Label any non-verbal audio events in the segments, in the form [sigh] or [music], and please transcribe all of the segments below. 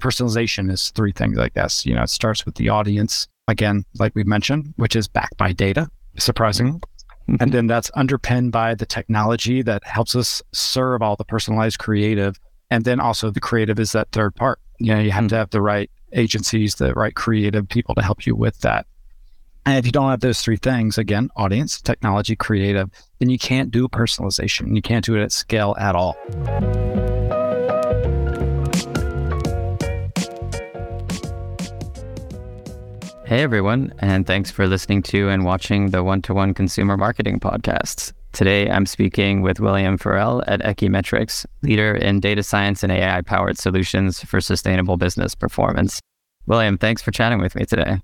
personalization is three things, I guess. You know, it starts with the audience, again, like we mentioned, which is backed by data, surprisingly. Mm-hmm. And then that's underpinned by the technology that helps us serve all the personalized creative. And then also the creative is that third part. You know, you have mm-hmm. to have the right agencies, the right creative people to help you with that. And if you don't have those three things, again, audience, technology, creative, then you can't do personalization. You can't do it at scale at all. Hey, everyone, and thanks for listening to and watching the One to One Consumer Marketing Podcasts. Today, I'm speaking with William Ferrell at Ekimetrics, leader in data science and AI powered solutions for sustainable business performance. William, thanks for chatting with me today.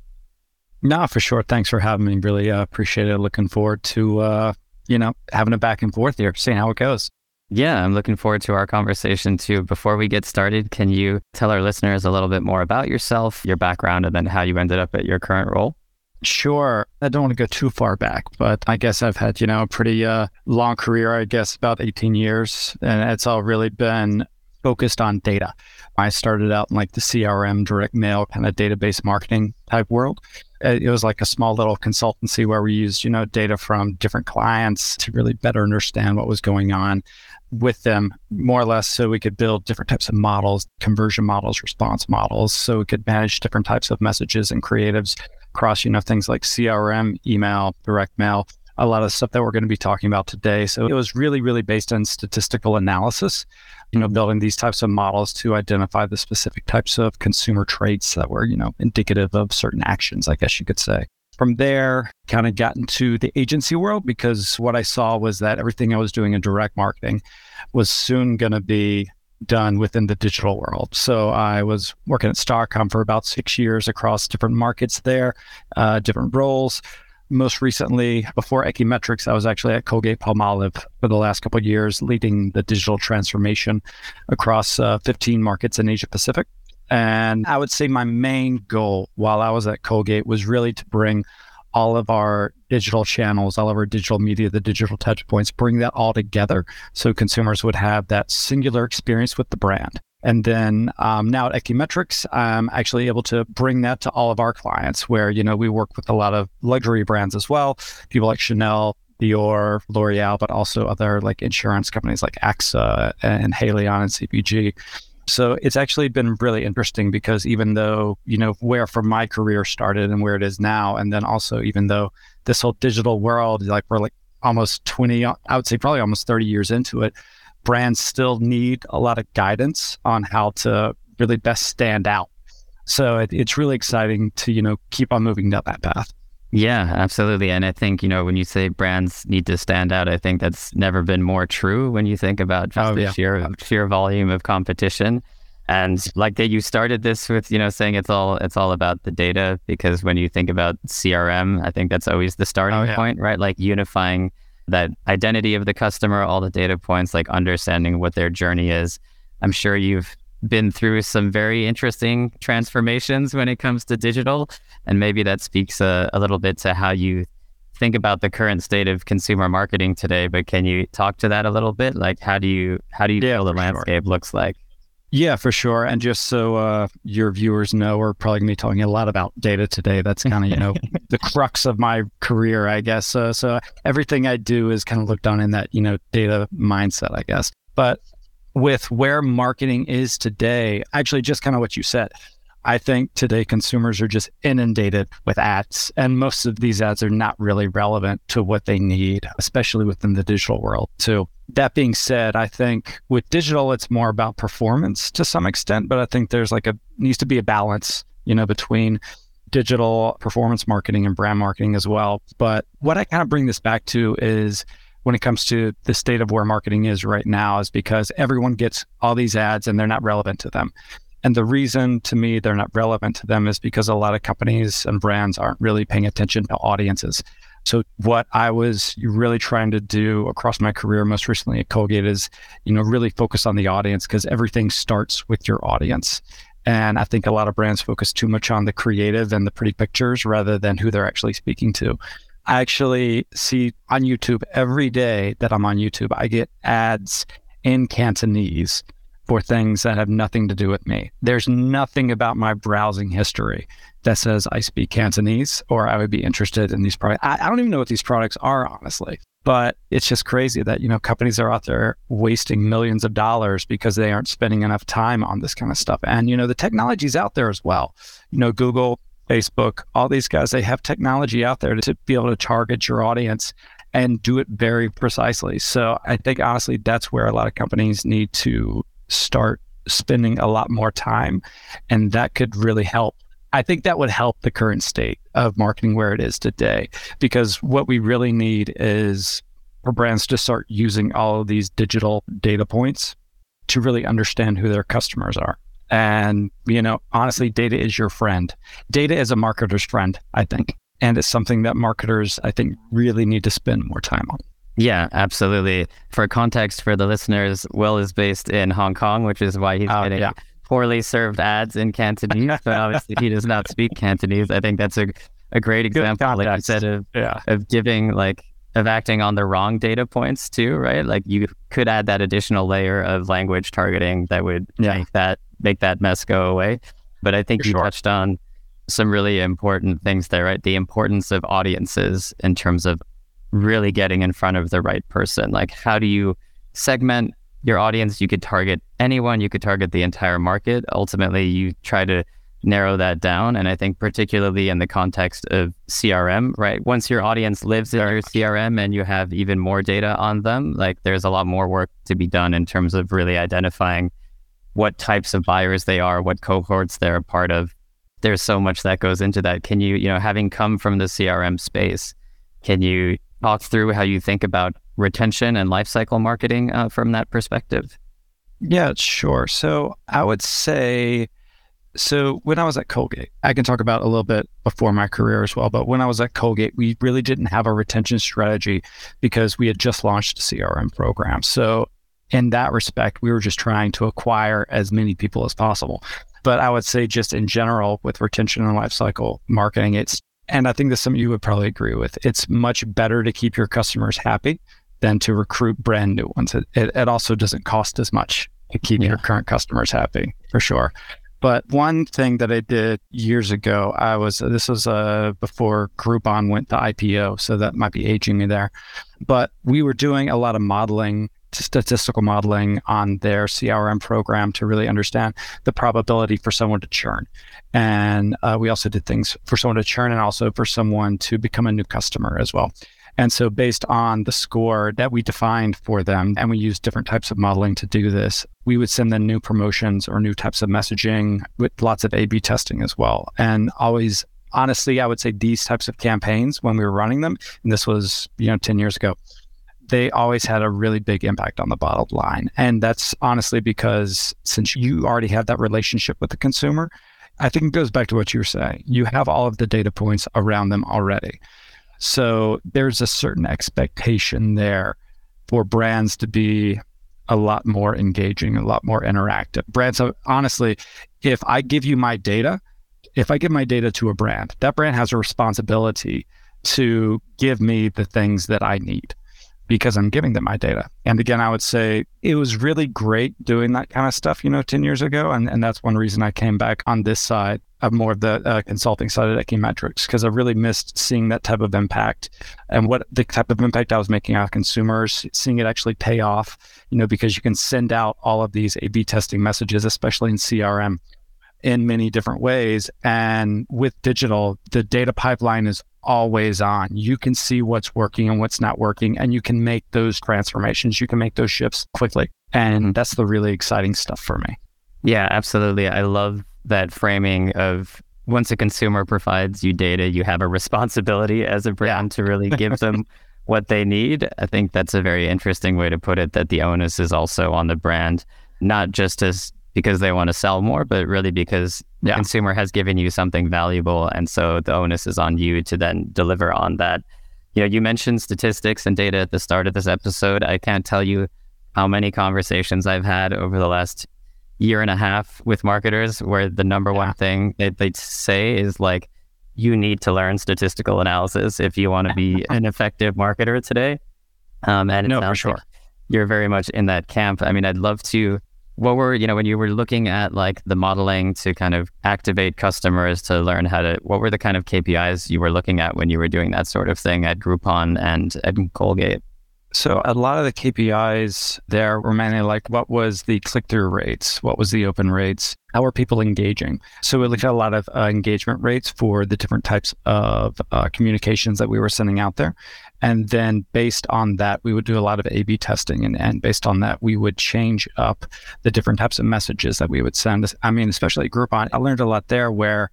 No, for sure. Thanks for having me. Really uh, appreciate it. Looking forward to, uh, you know, having a back and forth here, seeing how it goes. Yeah, I'm looking forward to our conversation too. Before we get started, can you tell our listeners a little bit more about yourself, your background, and then how you ended up at your current role? Sure. I don't want to go too far back, but I guess I've had, you know, a pretty uh, long career, I guess about 18 years, and it's all really been focused on data. I started out in like the CRM, direct mail kind of database marketing type world. Uh, it was like a small little consultancy where we used, you know, data from different clients to really better understand what was going on with them more or less so we could build different types of models, conversion models, response models, so we could manage different types of messages and creatives across, you know, things like CRM, email, direct mail, a lot of stuff that we're going to be talking about today. So it was really, really based on statistical analysis, you know, building these types of models to identify the specific types of consumer traits that were, you know, indicative of certain actions, I guess you could say. From there, kind of got into the agency world because what I saw was that everything I was doing in direct marketing was soon going to be done within the digital world. So I was working at Starcom for about six years across different markets there, uh, different roles. Most recently, before Ekimetrics, I was actually at Colgate Palmolive for the last couple of years, leading the digital transformation across uh, 15 markets in Asia Pacific. And I would say my main goal while I was at Colgate was really to bring all of our digital channels, all of our digital media, the digital touch points, bring that all together so consumers would have that singular experience with the brand. And then um, now at Ekimetrics, I'm actually able to bring that to all of our clients where, you know, we work with a lot of luxury brands as well, people like Chanel, Dior, L'Oreal, but also other like insurance companies like AXA and Haleon and CPG. So it's actually been really interesting because even though, you know, where from my career started and where it is now, and then also even though this whole digital world, like we're like almost 20, I would say probably almost 30 years into it, brands still need a lot of guidance on how to really best stand out. So it, it's really exciting to, you know, keep on moving down that path. Yeah, absolutely. And I think, you know, when you say brands need to stand out, I think that's never been more true when you think about just oh, the yeah. sheer oh. sheer volume of competition. And like that you started this with, you know, saying it's all it's all about the data because when you think about CRM, I think that's always the starting oh, yeah. point, right? Like unifying that identity of the customer, all the data points, like understanding what their journey is. I'm sure you've been through some very interesting transformations when it comes to digital. And maybe that speaks a, a little bit to how you think about the current state of consumer marketing today. But can you talk to that a little bit? Like how do you how do you yeah, feel the landscape sure. looks like? Yeah, for sure. And just so uh, your viewers know, we're probably going to be talking a lot about data today. That's kind of, you know, [laughs] the crux of my career, I guess. Uh, so everything I do is kind of looked on in that, you know, data mindset, I guess. But with where marketing is today, actually, just kind of what you said. I think today consumers are just inundated with ads, and most of these ads are not really relevant to what they need, especially within the digital world, too. That being said, I think with digital, it's more about performance to some extent, but I think there's like a needs to be a balance, you know, between digital performance marketing and brand marketing as well. But what I kind of bring this back to is when it comes to the state of where marketing is right now is because everyone gets all these ads and they're not relevant to them. And the reason to me they're not relevant to them is because a lot of companies and brands aren't really paying attention to audiences. So what I was really trying to do across my career, most recently at Colgate, is you know really focus on the audience because everything starts with your audience. And I think a lot of brands focus too much on the creative and the pretty pictures rather than who they're actually speaking to. I actually see on YouTube every day that I'm on YouTube, I get ads in Cantonese for things that have nothing to do with me. There's nothing about my browsing history that says I speak Cantonese or I would be interested in these products. I, I don't even know what these products are, honestly. But it's just crazy that, you know, companies are out there wasting millions of dollars because they aren't spending enough time on this kind of stuff. And, you know, the technology's out there as well. You know, Google, Facebook, all these guys, they have technology out there to be able to target your audience and do it very precisely. So I think honestly, that's where a lot of companies need to start spending a lot more time. And that could really help. I think that would help the current state of marketing where it is today, because what we really need is for brands to start using all of these digital data points to really understand who their customers are. And, you know, honestly, data is your friend. Data is a marketer's friend, I think. And it's something that marketers, I think, really need to spend more time on. Yeah, absolutely. For context for the listeners, Will is based in Hong Kong, which is why he's oh, getting yeah. poorly served ads in Cantonese. but obviously, he does not speak Cantonese. I think that's a, a great example, like you said, of, yeah. of giving like of acting on the wrong data points too, right? Like you could add that additional layer of language targeting that would yeah. make that make that mess go away. But I think For you sure. touched on some really important things there, right? The importance of audiences in terms of really getting in front of the right person. Like, how do you segment your audience? You could target anyone, you could target the entire market. Ultimately, you try to narrow that down. And I think, particularly in the context of CRM, right? Once your audience lives in your CRM and you have even more data on them, like, there's a lot more work to be done in terms of really identifying what types of buyers they are, what cohorts they're a part of. There's so much that goes into that. Can you, you know, having come from the CRM space, can you talk through how you think about retention and lifecycle marketing uh, from that perspective? Yeah, sure. So I would say, so when I was at Colgate, I can talk about a little bit before my career as well. But when I was at Colgate, we really didn't have a retention strategy because we had just launched a CRM program. So in that respect, we were just trying to acquire as many people as possible. But I would say, just in general, with retention and lifecycle marketing, it's and I think that's something you would probably agree with. It's much better to keep your customers happy than to recruit brand new ones. It, it, it also doesn't cost as much to keep yeah. your current customers happy, for sure. But one thing that I did years ago, I was this was uh, before Groupon went to IPO, so that might be aging me there. But we were doing a lot of modeling statistical modeling on their CRM program to really understand the probability for someone to churn. And uh, we also did things for someone to churn and also for someone to become a new customer as well. And so, based on the score that we defined for them, and we used different types of modeling to do this, we would send them new promotions or new types of messaging with lots of A B testing as well. And always, honestly, I would say these types of campaigns when we were running them, and this was, you know, 10 years ago, they always had a really big impact on the bottom line. And that's honestly because since you already have that relationship with the consumer, I think it goes back to what you were saying. You have all of the data points around them already. So there's a certain expectation there for brands to be a lot more engaging, a lot more interactive. Brands, honestly, if I give you my data, if I give my data to a brand, that brand has a responsibility to give me the things that I need because I'm giving them my data. And again, I would say it was really great doing that kind of stuff, you know, 10 years ago. And, and that's one reason I came back on this side of more of the uh, consulting side of Ekimetrics, because I really missed seeing that type of impact and what the type of impact I was making on consumers, seeing it actually pay off, you know, because you can send out all of these A B testing messages, especially in CRM in many different ways. And with digital, the data pipeline is always on. You can see what's working and what's not working, and you can make those transformations. You can make those shifts quickly. And that's the really exciting stuff for me. Yeah, absolutely. I love that framing of once a consumer provides you data, you have a responsibility as a brand yeah. to really [laughs] give them what they need. I think that's a very interesting way to put it that the onus is also on the brand, not just as because they want to sell more, but really because yeah. consumer has given you something valuable. And so the onus is on you to then deliver on that. You know, you mentioned statistics and data at the start of this episode. I can't tell you how many conversations I've had over the last year and a half with marketers where the number yeah. one thing that they say is like, you need to learn statistical analysis if you want to be [laughs] an effective marketer today. Um, and no, for sure. Like you're very much in that camp. I mean, I'd love to what were you know when you were looking at like the modeling to kind of activate customers to learn how to what were the kind of KPIs you were looking at when you were doing that sort of thing at Groupon and at Colgate? So a lot of the KPIs there were mainly like what was the click-through rates, what was the open rates, how are people engaging. So we looked at a lot of uh, engagement rates for the different types of uh, communications that we were sending out there, and then based on that, we would do a lot of A/B testing, and, and based on that, we would change up the different types of messages that we would send. I mean, especially Groupon, I learned a lot there where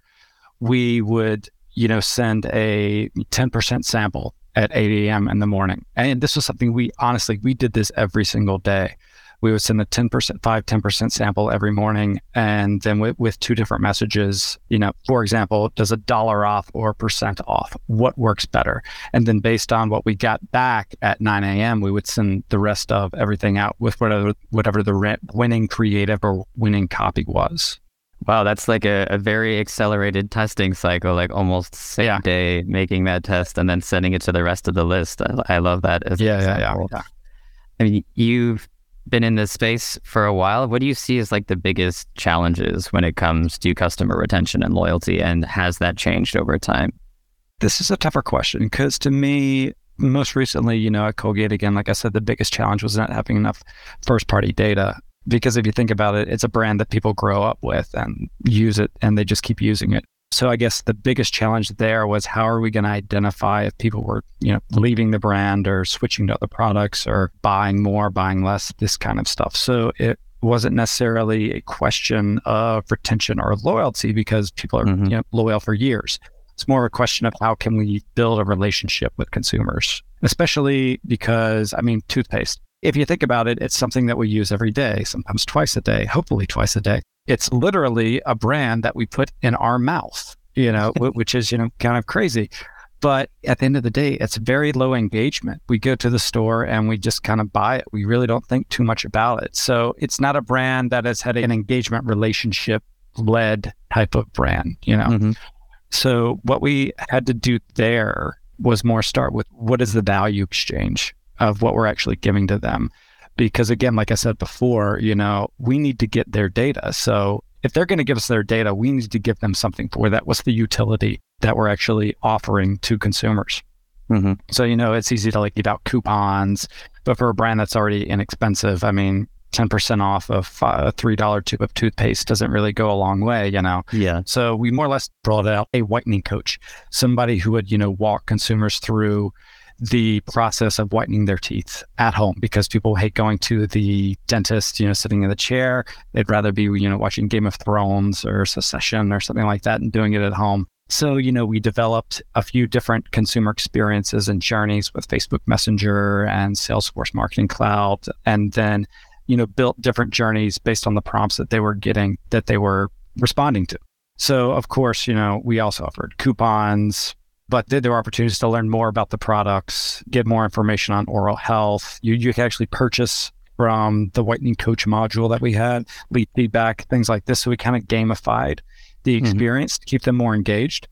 we would you know send a 10% sample at 8 a.m. in the morning. And this was something we honestly, we did this every single day. We would send a 10%, 5, 10% sample every morning. And then with, with two different messages, you know, for example, does a dollar off or percent off? What works better? And then based on what we got back at 9 a.m., we would send the rest of everything out with whatever, whatever the winning creative or winning copy was. Wow, that's like a, a very accelerated testing cycle, like almost same yeah. day making that test and then sending it to the rest of the list. I, I love that. yeah, yeah, yeah, yeah. I mean, you've been in this space for a while. What do you see as like the biggest challenges when it comes to customer retention and loyalty? And has that changed over time? This is a tougher question because to me, most recently, you know, at Colgate, again, like I said, the biggest challenge was not having enough first party data because if you think about it, it's a brand that people grow up with and use it and they just keep using it. So I guess the biggest challenge there was how are we going to identify if people were, you know, leaving the brand or switching to other products or buying more, buying less, this kind of stuff. So it wasn't necessarily a question of retention or loyalty because people are mm-hmm. you know, loyal for years. It's more of a question of how can we build a relationship with consumers, especially because I mean, toothpaste if you think about it, it's something that we use every day, sometimes twice a day, hopefully twice a day. It's literally a brand that we put in our mouth, you know, [laughs] which is, you know, kind of crazy. But at the end of the day, it's very low engagement. We go to the store and we just kind of buy it. We really don't think too much about it. So it's not a brand that has had an engagement relationship led type of brand, you know. Mm-hmm. So what we had to do there was more start with what is the value exchange? of what we're actually giving to them. Because again, like I said before, you know, we need to get their data. So if they're going to give us their data, we need to give them something for that. What's the utility that we're actually offering to consumers? Mm-hmm. So, you know, it's easy to like give out coupons, but for a brand that's already inexpensive, I mean, 10% off of a $3 tube of toothpaste doesn't really go a long way, you know? Yeah. So we more or less brought out a whitening coach, somebody who would, you know, walk consumers through the process of whitening their teeth at home because people hate going to the dentist, you know, sitting in the chair. They'd rather be, you know, watching Game of Thrones or Succession or something like that and doing it at home. So, you know, we developed a few different consumer experiences and journeys with Facebook Messenger and Salesforce Marketing Cloud. And then, you know, built different journeys based on the prompts that they were getting, that they were responding to. So, of course, you know, we also offered coupons, but did there are opportunities to learn more about the products, get more information on oral health. You, you can actually purchase from the whitening coach module that we had, lead feedback, things like this. So we kind of gamified the mm-hmm. experience mm-hmm. to keep them more engaged.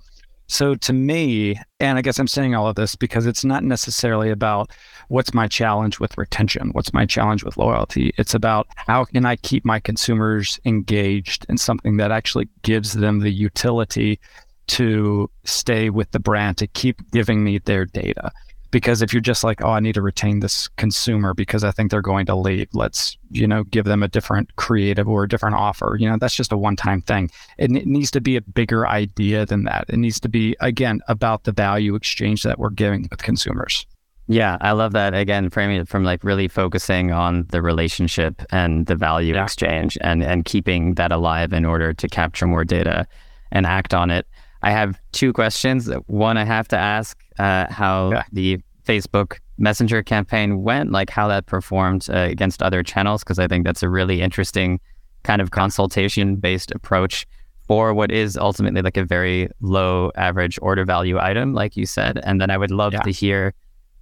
So to me, and I guess I'm saying all of this because it's not necessarily about what's my challenge with retention, what's my challenge with loyalty. It's about how can I keep my consumers engaged in something that actually gives them the utility to stay with the brand, to keep giving me their data. Because if you're just like, oh, I need to retain this consumer because I think they're going to leave, let's, you know, give them a different creative or a different offer. You know, that's just a one time thing. It, it needs to be a bigger idea than that. It needs to be, again, about the value exchange that we're giving with consumers. Yeah, I love that. Again, framing it from like really focusing on the relationship and the value yeah. exchange and, and keeping that alive in order to capture more data and act on it. I have two questions. One, I have to ask uh, how yeah. the Facebook Messenger campaign went, like how that performed uh, against other channels, because I think that's a really interesting kind of consultation based approach for what is ultimately like a very low average order value item, like you said. And then I would love yeah. to hear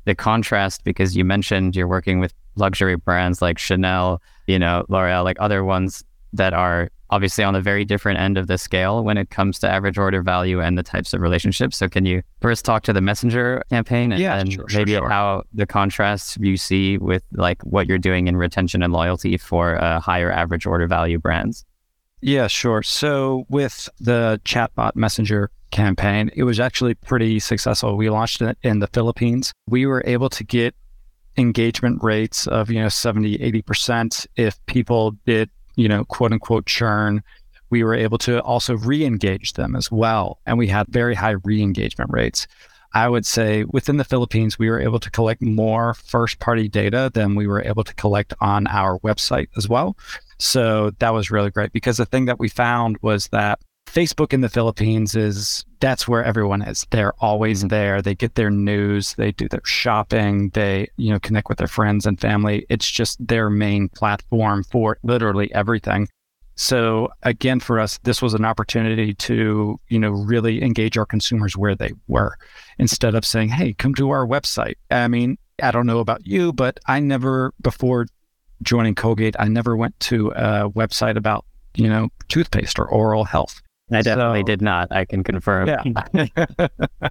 the contrast because you mentioned you're working with luxury brands like Chanel, you know, L'Oreal, like other ones that are obviously on a very different end of the scale when it comes to average order value and the types of relationships. So can you first talk to the messenger campaign and, yeah, and sure, maybe sure, sure. how the contrast you see with like what you're doing in retention and loyalty for uh, higher average order value brands? Yeah, sure. So with the chatbot messenger campaign, it was actually pretty successful. We launched it in the Philippines. We were able to get engagement rates of, you know, 70, 80% if people did, you know, quote unquote churn. We were able to also re-engage them as well. And we had very high re-engagement rates. I would say within the Philippines, we were able to collect more first party data than we were able to collect on our website as well. So that was really great because the thing that we found was that Facebook in the Philippines is that's where everyone is. They're always mm-hmm. there. They get their news, they do their shopping, they, you know, connect with their friends and family. It's just their main platform for literally everything. So again, for us, this was an opportunity to, you know, really engage our consumers where they were instead of saying, Hey, come to our website. I mean, I don't know about you, but I never before joining Colgate, I never went to a website about, you know, toothpaste or oral health. I definitely so, did not. I can confirm. Yeah. [laughs]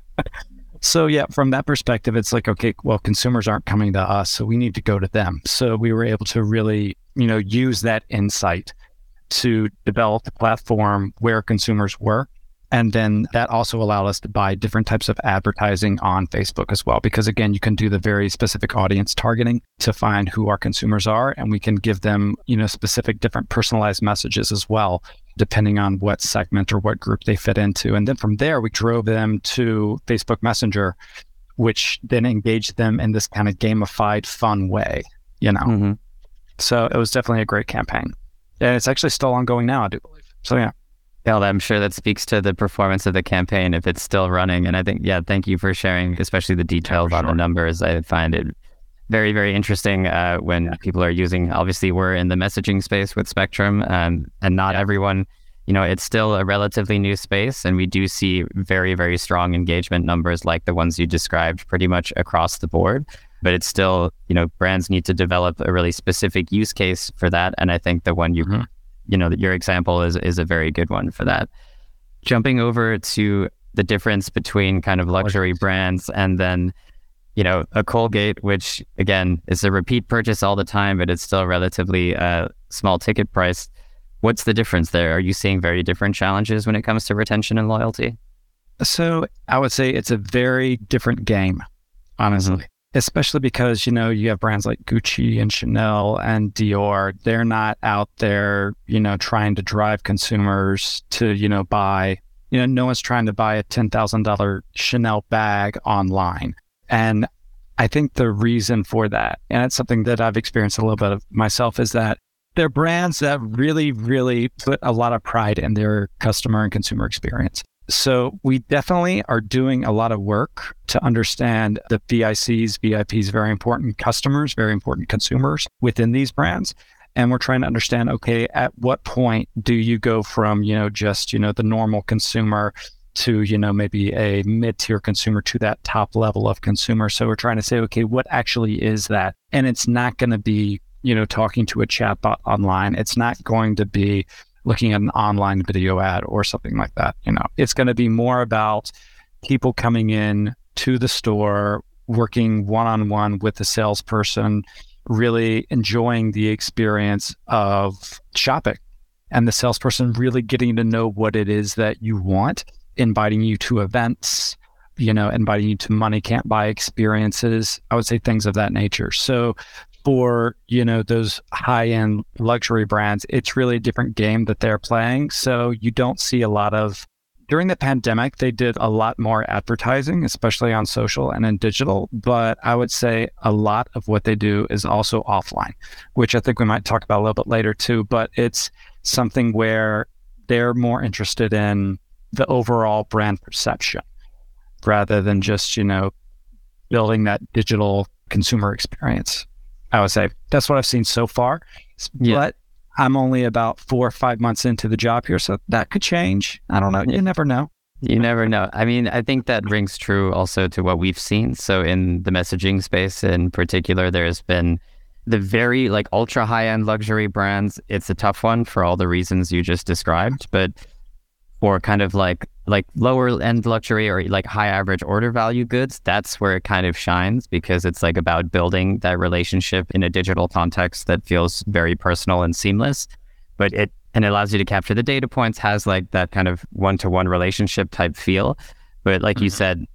so yeah, from that perspective, it's like, okay, well, consumers aren't coming to us, so we need to go to them. So we were able to really, you know, use that insight to develop the platform where consumers were. And then that also allowed us to buy different types of advertising on Facebook as well. Because again, you can do the very specific audience targeting to find who our consumers are. And we can give them, you know, specific different personalized messages as well, depending on what segment or what group they fit into. And then from there, we drove them to Facebook Messenger, which then engaged them in this kind of gamified, fun way, you know. Mm-hmm. So it was definitely a great campaign. And it's actually still ongoing now, I do believe. So yeah. Yeah, I'm sure that speaks to the performance of the campaign if it's still running. And I think, yeah, thank you for sharing, especially the details yeah, on sure. the numbers. I find it very, very interesting uh, when yeah. people are using. Obviously, we're in the messaging space with Spectrum, um, and not yeah. everyone. You know, it's still a relatively new space, and we do see very, very strong engagement numbers like the ones you described, pretty much across the board. But it's still, you know, brands need to develop a really specific use case for that, and I think the one you mm-hmm you know, your example is is a very good one for that. Jumping over to the difference between kind of luxury brands and then, you know, a Colgate, which again is a repeat purchase all the time, but it's still relatively uh, small ticket price. What's the difference there? Are you seeing very different challenges when it comes to retention and loyalty? So I would say it's a very different game, honestly. Mm-hmm especially because you know you have brands like Gucci and Chanel and Dior they're not out there you know trying to drive consumers to you know buy you know no one's trying to buy a $10,000 Chanel bag online and I think the reason for that and it's something that I've experienced a little bit of myself is that they're brands that really really put a lot of pride in their customer and consumer experience so we definitely are doing a lot of work to understand the VICs, VIPs, very important customers, very important consumers within these brands. And we're trying to understand, okay, at what point do you go from, you know, just, you know, the normal consumer to, you know, maybe a mid-tier consumer to that top level of consumer. So we're trying to say, okay, what actually is that? And it's not going to be, you know, talking to a chatbot online. It's not going to be looking at an online video ad or something like that. You know, it's going to be more about people coming in to the store, working one on one with the salesperson, really enjoying the experience of shopping and the salesperson really getting to know what it is that you want, inviting you to events, you know, inviting you to money can't buy experiences. I would say things of that nature. So for you know those high end luxury brands it's really a different game that they're playing so you don't see a lot of during the pandemic they did a lot more advertising especially on social and in digital but i would say a lot of what they do is also offline which i think we might talk about a little bit later too but it's something where they're more interested in the overall brand perception rather than just you know building that digital consumer experience I would say that's what I've seen so far. Yeah. But I'm only about four or five months into the job here, so that could change. I don't know. You never know. You never know. I mean, I think that rings true also to what we've seen. So in the messaging space in particular, there's been the very like ultra high end luxury brands, it's a tough one for all the reasons you just described. But for kind of like like lower end luxury or like high average order value goods, that's where it kind of shines because it's like about building that relationship in a digital context that feels very personal and seamless. But it and it allows you to capture the data points, has like that kind of one to one relationship type feel. But like mm-hmm. you said,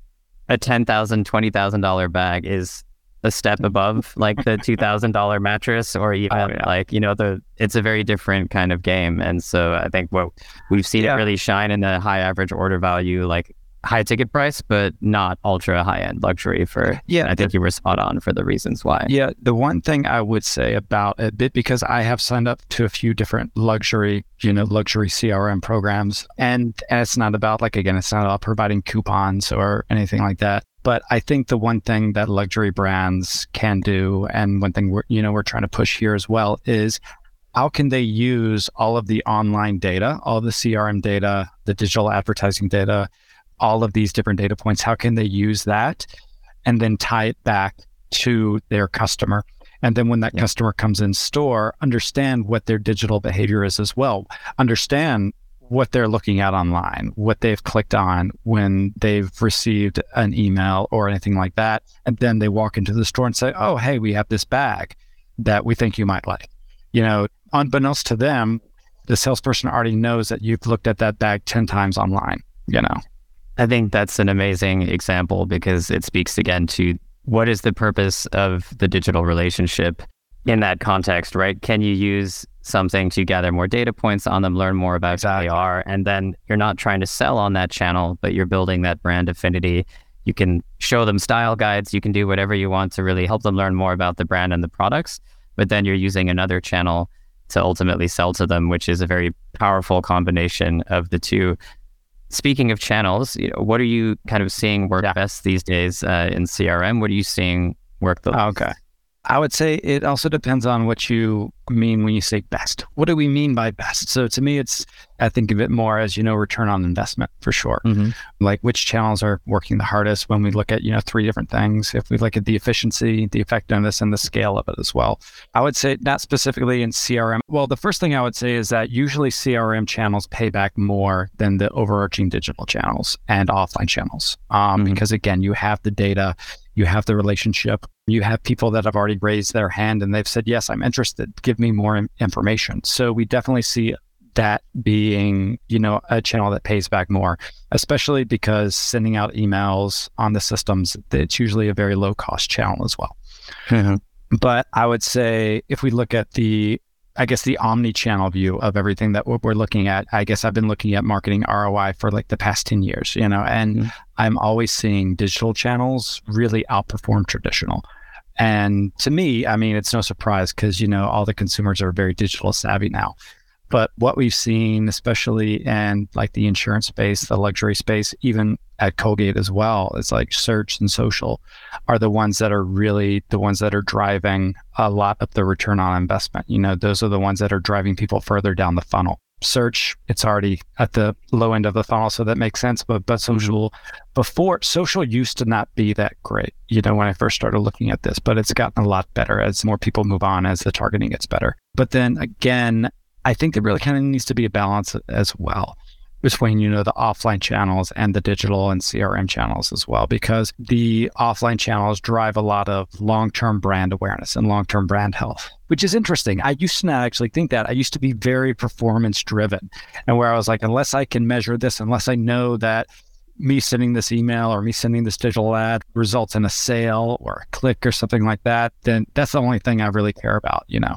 a ten thousand, twenty thousand dollar bag is a step above like the two [laughs] thousand dollar mattress or even oh, yeah. like you know the it's a very different kind of game and so I think what we've seen yeah. it really shine in the high average order value like high ticket price but not ultra high end luxury for yeah I think you were spot on for the reasons why yeah the one thing I would say about a bit because I have signed up to a few different luxury you know luxury CRM programs and, and it's not about like again it's not about providing coupons or anything like that but I think the one thing that luxury brands can do, and one thing we're, you know, we're trying to push here as well is how can they use all of the online data, all the CRM data, the digital advertising data, all of these different data points? How can they use that and then tie it back to their customer? And then when that yeah. customer comes in store, understand what their digital behavior is as well. Understand what they're looking at online, what they've clicked on when they've received an email or anything like that. And then they walk into the store and say, Oh, hey, we have this bag that we think you might like. You know, unbeknownst to them, the salesperson already knows that you've looked at that bag 10 times online, you know. I think that's an amazing example because it speaks again to what is the purpose of the digital relationship in that context, right? Can you use something to gather more data points on them, learn more about exactly. who they are, and then you're not trying to sell on that channel, but you're building that brand affinity. You can show them style guides, you can do whatever you want to really help them learn more about the brand and the products, but then you're using another channel to ultimately sell to them, which is a very powerful combination of the two. Speaking of channels, you know, what are you kind of seeing work yeah. best these days uh, in CRM? What are you seeing work the okay? I would say it also depends on what you mean when you say best. What do we mean by best? So to me, it's I think of it more as you know return on investment for sure. Mm-hmm. Like which channels are working the hardest when we look at you know three different things. If we look at the efficiency, the effectiveness, and the scale of it as well. I would say not specifically in CRM. Well, the first thing I would say is that usually CRM channels pay back more than the overarching digital channels and offline channels um, mm-hmm. because again you have the data you have the relationship you have people that have already raised their hand and they've said yes i'm interested give me more information so we definitely see that being you know a channel that pays back more especially because sending out emails on the systems it's usually a very low cost channel as well mm-hmm. but i would say if we look at the I guess the omni-channel view of everything that we're looking at. I guess I've been looking at marketing ROI for like the past 10 years, you know, and mm-hmm. I'm always seeing digital channels really outperform traditional. And to me, I mean, it's no surprise because, you know, all the consumers are very digital savvy now. But what we've seen, especially in like the insurance space, the luxury space, even at Colgate as well, it's like search and social are the ones that are really the ones that are driving a lot of the return on investment. You know, those are the ones that are driving people further down the funnel. Search, it's already at the low end of the funnel, so that makes sense. But but social before social used to not be that great, you know, when I first started looking at this, but it's gotten a lot better as more people move on, as the targeting gets better. But then again, I think there really kind of needs to be a balance as well between you know the offline channels and the digital and CRM channels as well because the offline channels drive a lot of long-term brand awareness and long-term brand health which is interesting. I used to not actually think that. I used to be very performance driven and where I was like unless I can measure this unless I know that me sending this email or me sending this digital ad results in a sale or a click or something like that then that's the only thing I really care about you know?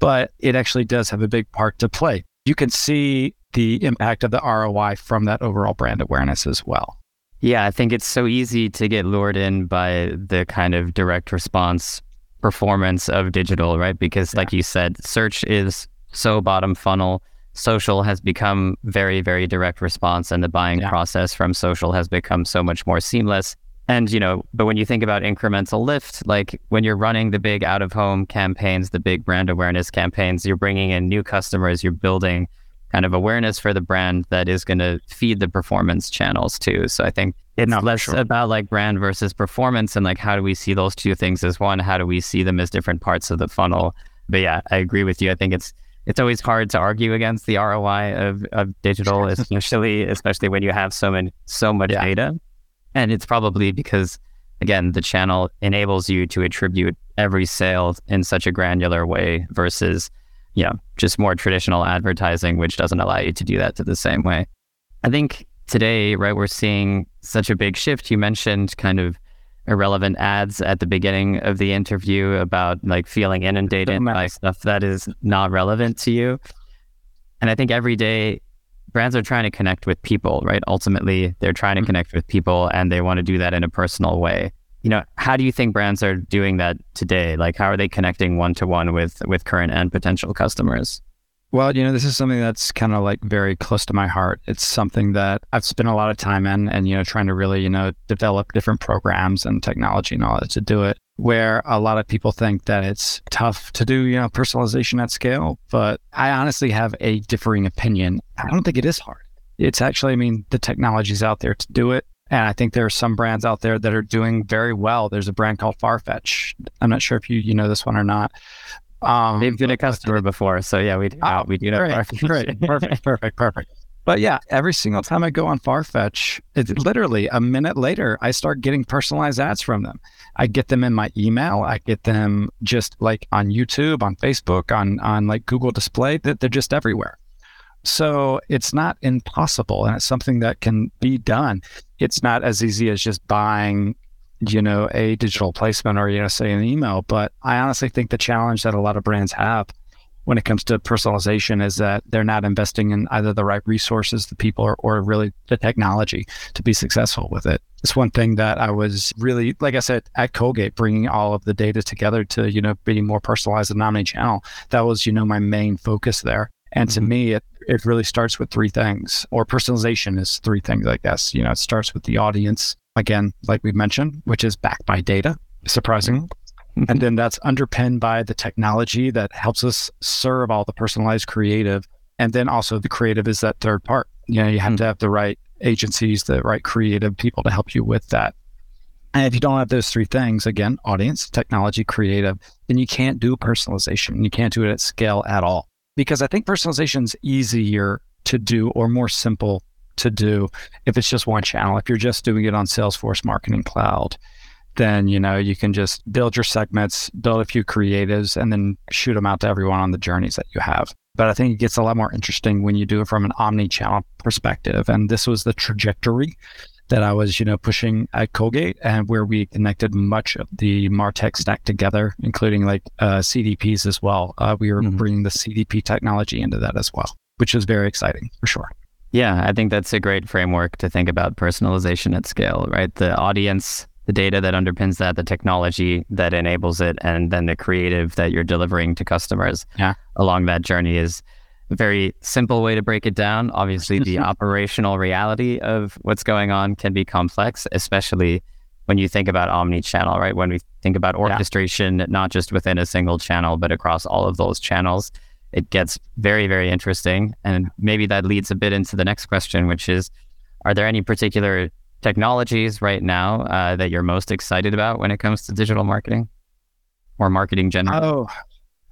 But it actually does have a big part to play. You can see the impact of the ROI from that overall brand awareness as well. Yeah, I think it's so easy to get lured in by the kind of direct response performance of digital, right? Because, yeah. like you said, search is so bottom funnel. Social has become very, very direct response, and the buying yeah. process from social has become so much more seamless. And, you know, but when you think about incremental lift, like when you're running the big out of home campaigns, the big brand awareness campaigns, you're bringing in new customers, you're building kind of awareness for the brand that is going to feed the performance channels too. So I think it's no, less sure. about like brand versus performance and like how do we see those two things as one? How do we see them as different parts of the funnel? But yeah, I agree with you. I think it's it's always hard to argue against the ROI of, of digital, [laughs] especially especially when you have so many so much yeah. data. And it's probably because again, the channel enables you to attribute every sale in such a granular way versus, know, just more traditional advertising, which doesn't allow you to do that to the same way. I think today, right, we're seeing such a big shift. You mentioned kind of irrelevant ads at the beginning of the interview about like feeling inundated by stuff that is not relevant to you. And I think every day brands are trying to connect with people, right? Ultimately, they're trying to mm-hmm. connect with people and they want to do that in a personal way. You know, how do you think brands are doing that today? Like how are they connecting one to one with with current and potential customers? Well, you know, this is something that's kind of like very close to my heart. It's something that I've spent a lot of time in and, you know, trying to really, you know, develop different programs and technology and all that to do it. Where a lot of people think that it's tough to do, you know, personalization at scale. But I honestly have a differing opinion. I don't think it is hard. It's actually, I mean, the technology's out there to do it. And I think there are some brands out there that are doing very well. There's a brand called Farfetch. I'm not sure if you you know this one or not, um, They've been a customer before, so yeah, we do. Oh, we do know great, great, [laughs] perfect, perfect, perfect. But yeah, every single time I go on Farfetch, it's literally a minute later, I start getting personalized ads from them. I get them in my email. I get them just like on YouTube, on Facebook, on on like Google Display. That they're just everywhere. So it's not impossible, and it's something that can be done. It's not as easy as just buying you know, a digital placement or, you know, say an email. But I honestly think the challenge that a lot of brands have when it comes to personalization is that they're not investing in either the right resources, the people, or, or really the technology to be successful with it. It's one thing that I was really, like I said, at Colgate, bringing all of the data together to, you know, being more personalized and omni-channel. That was, you know, my main focus there. And to mm-hmm. me, it, it really starts with three things, or personalization is three things, I guess. You know, it starts with the audience, again, like we mentioned, which is backed by data, surprisingly. Mm-hmm. And then that's underpinned by the technology that helps us serve all the personalized creative. And then also the creative is that third part. You know, you have mm-hmm. to have the right agencies, the right creative people to help you with that. And if you don't have those three things, again, audience, technology, creative, then you can't do personalization. You can't do it at scale at all. Because I think personalization is easier to do or more simple to do if it's just one channel. If you're just doing it on Salesforce Marketing Cloud, then you know you can just build your segments, build a few creatives, and then shoot them out to everyone on the journeys that you have. But I think it gets a lot more interesting when you do it from an omni-channel perspective. And this was the trajectory that I was, you know, pushing at Colgate, and where we connected much of the Martech stack together, including like uh, CDPs as well. Uh, we were mm-hmm. bringing the CDP technology into that as well, which was very exciting for sure. Yeah, I think that's a great framework to think about personalization at scale, right? The audience, the data that underpins that, the technology that enables it, and then the creative that you're delivering to customers yeah. along that journey is very simple way to break it down. Obviously, the [laughs] operational reality of what's going on can be complex, especially when you think about omni-channel, right? When we think about orchestration, yeah. not just within a single channel, but across all of those channels it gets very, very interesting. And maybe that leads a bit into the next question, which is Are there any particular technologies right now uh, that you're most excited about when it comes to digital marketing or marketing generally? Oh,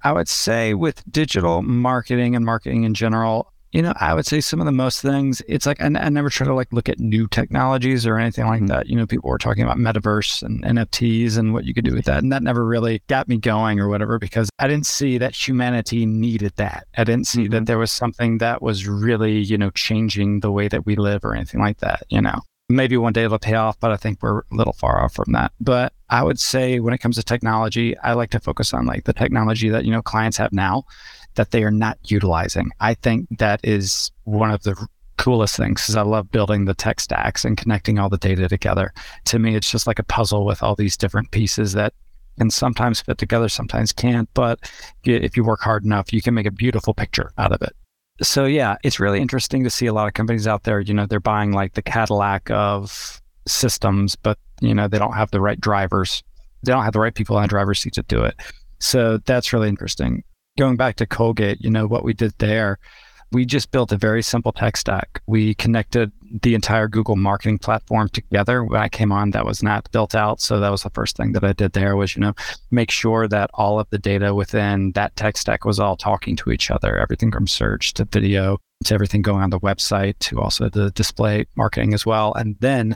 I would say with digital marketing and marketing in general, you know, I would say some of the most things, it's like, I, I never try to like look at new technologies or anything like mm-hmm. that. You know, people were talking about metaverse and NFTs and what you could do with that. And that never really got me going or whatever, because I didn't see that humanity needed that. I didn't see mm-hmm. that there was something that was really, you know, changing the way that we live or anything like that, you know. Maybe one day it'll pay off, but I think we're a little far off from that. But I would say when it comes to technology, I like to focus on like the technology that, you know, clients have now that they are not utilizing. I think that is one of the coolest things because I love building the tech stacks and connecting all the data together. To me, it's just like a puzzle with all these different pieces that can sometimes fit together, sometimes can't. But if you work hard enough, you can make a beautiful picture out of it. So yeah, it's really interesting to see a lot of companies out there. You know, they're buying like the Cadillac of systems, but you know they don't have the right drivers. They don't have the right people on the driver's seat to do it. So that's really interesting going back to Colgate, you know, what we did there, we just built a very simple tech stack. We connected the entire Google marketing platform together. When I came on, that was not built out. So that was the first thing that I did there was, you know, make sure that all of the data within that tech stack was all talking to each other, everything from search to video to everything going on the website to also the display marketing as well. And then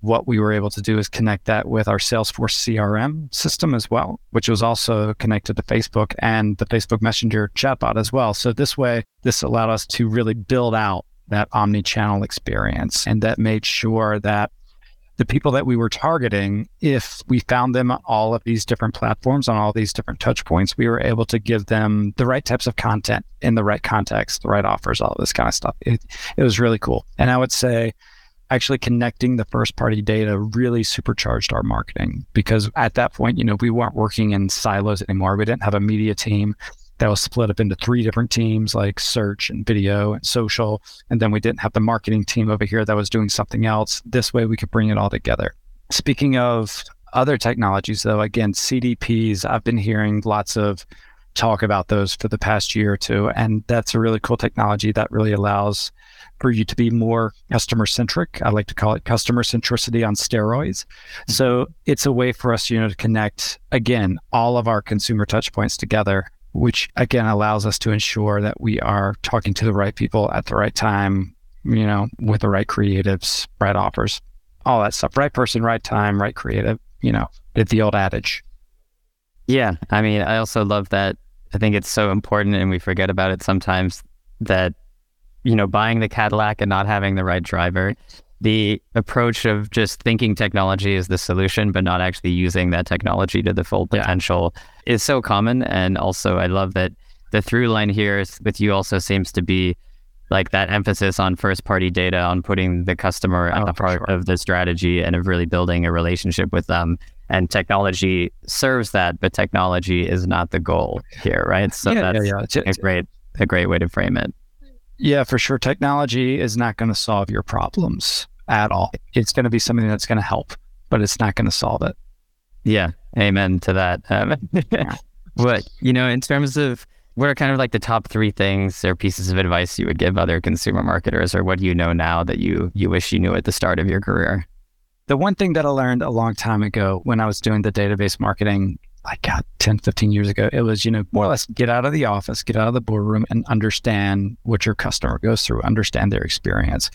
what we were able to do is connect that with our Salesforce CRM system as well, which was also connected to Facebook and the Facebook Messenger chatbot as well. So this way, this allowed us to really build out that omni-channel experience and that made sure that the people that we were targeting, if we found them on all of these different platforms, on all these different touch points, we were able to give them the right types of content in the right context, the right offers, all this kind of stuff. It, it was really cool. And I would say actually connecting the first party data really supercharged our marketing because at that point, you know, we weren't working in silos anymore. We didn't have a media team that was split up into three different teams like search and video and social. And then we didn't have the marketing team over here that was doing something else. This way we could bring it all together. Speaking of other technologies, though, again, CDPs, I've been hearing lots of talk about those for the past year or two. And that's a really cool technology that really allows for you to be more customer centric. I like to call it customer centricity on steroids. Mm-hmm. So it's a way for us, you know, to connect again all of our consumer touch points together which again allows us to ensure that we are talking to the right people at the right time, you know, with the right creatives, right offers, all that stuff. Right person, right time, right creative, you know, the old adage. Yeah. I mean, I also love that. I think it's so important and we forget about it sometimes that, you know, buying the Cadillac and not having the right driver the approach of just thinking technology is the solution, but not actually using that technology to the full potential yeah. is so common. And also, I love that the through line here with you also seems to be like that emphasis on first party data, on putting the customer at oh, the part sure. of the strategy and of really building a relationship with them. And technology serves that, but technology is not the goal here, right? So yeah, that's yeah, yeah. a great a great way to frame it. Yeah, for sure. Technology is not going to solve your problems at all. It's going to be something that's going to help, but it's not going to solve it. Yeah. Amen to that. Um, [laughs] but, you know, in terms of what are kind of like the top three things or pieces of advice you would give other consumer marketers, or what do you know now that you, you wish you knew at the start of your career? The one thing that I learned a long time ago when I was doing the database marketing like God, 10, 15 years ago, it was, you know, more or less get out of the office, get out of the boardroom and understand what your customer goes through, understand their experience.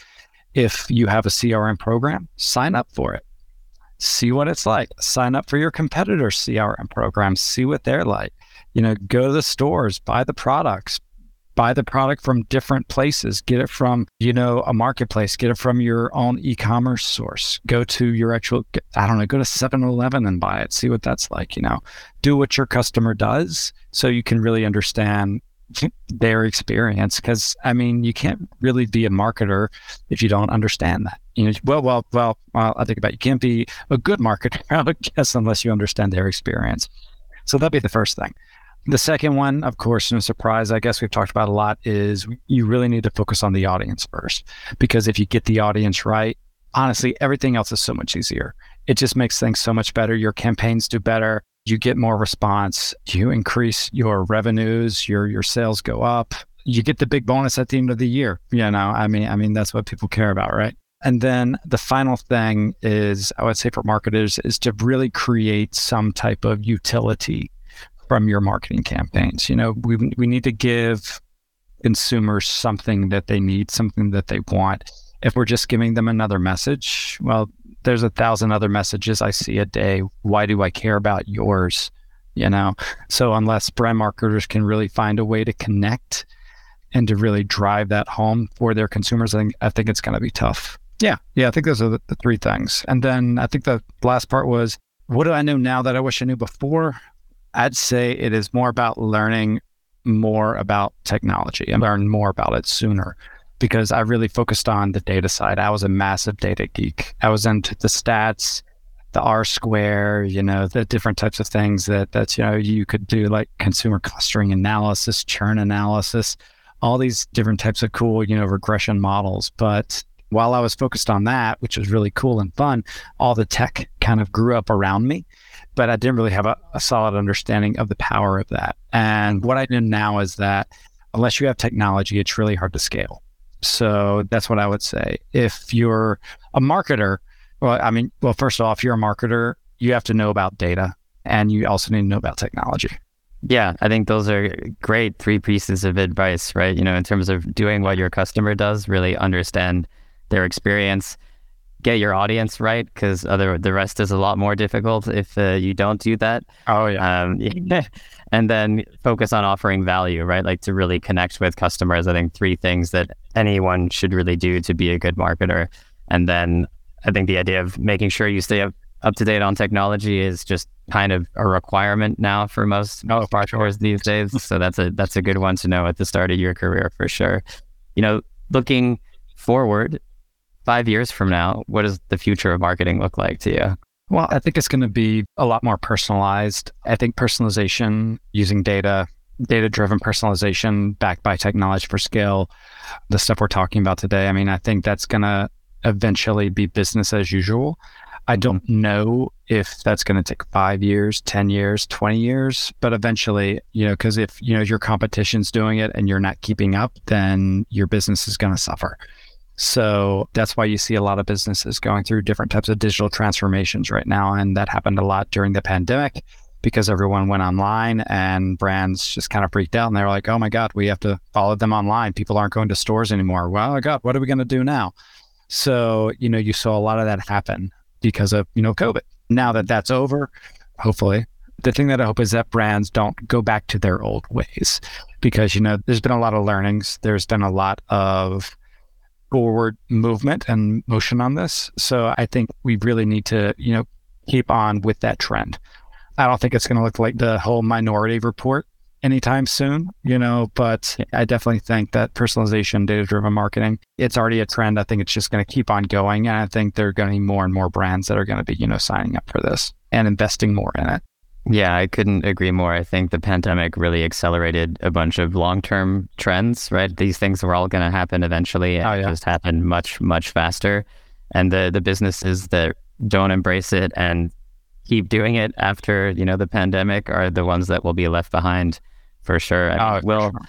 If you have a CRM program, sign up for it. See what it's like. Sign up for your competitor's CRM program. See what they're like. You know, go to the stores, buy the products, buy the product from different places. Get it from you know a marketplace. Get it from your own e-commerce source. Go to your actual i don't know go to 7-eleven and buy it. See what that's like you know. Do what your customer does so you can really understand [laughs] their experience because i mean you can't really be a marketer if you don't understand that. You know well well well, well i think about it. you can't be a good marketer [laughs] i guess unless you understand their experience. So that'd be the first thing the second one, of course, no surprise, I guess we've talked about a lot, is you really need to focus on the audience first. Because if you get the audience right, honestly, everything else is so much easier. It just makes things so much better. Your campaigns do better. You get more response. You increase your revenues. Your your sales go up. You get the big bonus at the end of the year. You know, I mean, I mean that's what people care about, right? And then the final thing is, I would say for marketers, is to really create some type of utility from your marketing campaigns. You know, we we need to give consumers something that they need, something that they want. If we're just giving them another message, well, there's a thousand other messages I see a day. Why do I care about yours? You know, so unless brand marketers can really find a way to connect and to really drive that home for their consumers, I think I think it's going to be tough. Yeah, yeah, I think those are the, the three things. And then I think the last part was, what do I know now that I wish I knew before? I'd say it is more about learning more about technology and learn more about it sooner because I really focused on the data side. I was a massive data geek. I was into the stats, the R square, you know, the different types of things that that's you know you could do like consumer clustering analysis, churn analysis, all these different types of cool, you know, regression models. But while I was focused on that, which was really cool and fun, all the tech kind of grew up around me but I didn't really have a, a solid understanding of the power of that. And what I know now is that unless you have technology, it's really hard to scale. So that's what I would say. If you're a marketer, well, I mean, well, first off, you're a marketer, you have to know about data and you also need to know about technology. Yeah, I think those are great three pieces of advice, right? You know, in terms of doing what your customer does, really understand their experience, get your audience right, because other the rest is a lot more difficult if uh, you don't do that. Oh yeah. Um, [laughs] and then focus on offering value, right? Like to really connect with customers. I think three things that anyone should really do to be a good marketer. And then I think the idea of making sure you stay up, up to date on technology is just kind of a requirement now for most oh, marketers these days. So that's a that's a good one to know at the start of your career for sure. You know, looking forward, five years from now, what does the future of marketing look like to you? Well, I think it's going to be a lot more personalized. I think personalization using data, data driven personalization backed by technology for scale, the stuff we're talking about today. I mean, I think that's going to eventually be business as usual. I don't mm-hmm. know if that's going to take five years, 10 years, 20 years, but eventually, you know, because if, you know, your competition's doing it and you're not keeping up, then your business is going to suffer. So that's why you see a lot of businesses going through different types of digital transformations right now. And that happened a lot during the pandemic because everyone went online and brands just kind of freaked out and they're like, oh my God, we have to follow them online. People aren't going to stores anymore. Well, my God, what are we going to do now? So, you know, you saw a lot of that happen because of, you know, COVID. Now that that's over, hopefully, the thing that I hope is that brands don't go back to their old ways because, you know, there's been a lot of learnings. There's been a lot of forward movement and motion on this. So I think we really need to, you know, keep on with that trend. I don't think it's going to look like the whole minority report anytime soon, you know, but I definitely think that personalization, data driven marketing, it's already a trend. I think it's just going to keep on going. And I think there are going to be more and more brands that are going to be, you know, signing up for this and investing more in it. Yeah, I couldn't agree more. I think the pandemic really accelerated a bunch of long term trends, right? These things were all going to happen eventually. And oh, yeah. just happened much, much faster. And the, the businesses that don't embrace it and keep doing it after, you know, the pandemic are the ones that will be left behind for sure. Oh, Will, sure.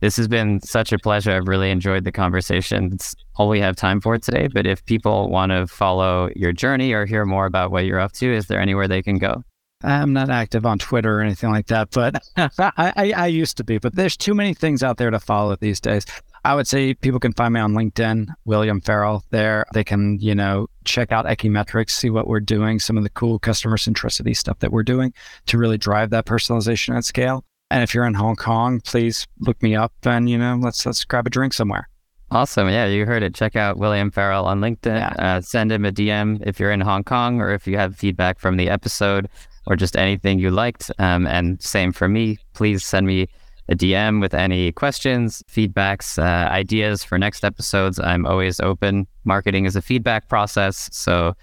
this has been such a pleasure. I've really enjoyed the conversation. It's all we have time for today. But if people want to follow your journey or hear more about what you're up to, is there anywhere they can go? I'm not active on Twitter or anything like that, but [laughs] I, I, I, used to be. But there's too many things out there to follow these days. I would say people can find me on LinkedIn, William Ferrell. There, they can you know check out Ekimetrics, see what we're doing, some of the cool customer centricity stuff that we're doing to really drive that personalization at scale. And if you're in Hong Kong, please look me up and you know let's let's grab a drink somewhere. Awesome. Yeah, you heard it. Check out William Ferrell on LinkedIn. Yeah. Uh, send him a DM if you're in Hong Kong or if you have feedback from the episode or just anything you liked. Um, and same for me. Please send me a DM with any questions, feedbacks, uh, ideas for next episodes. I'm always open. Marketing is a feedback process. So,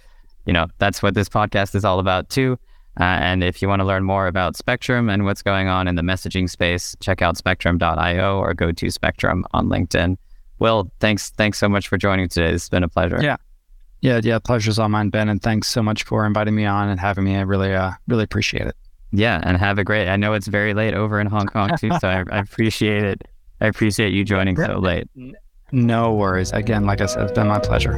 you know, that's what this podcast is all about too. Uh, and if you want to learn more about Spectrm and what's going on in the messaging space, check out spectrm.io or go to Spectrm on LinkedIn. Will, thanks thanks so much for joining today. It's been a pleasure. Yeah. Yeah, yeah, pleasure's all mine, Ben, and thanks so much for inviting me on and having me. I really, uh, really appreciate it. Yeah, and have a great. I know it's very late over in Hong Kong too, so I, I appreciate it. I appreciate you joining so late. No worries. Again, like I said, it's been my pleasure.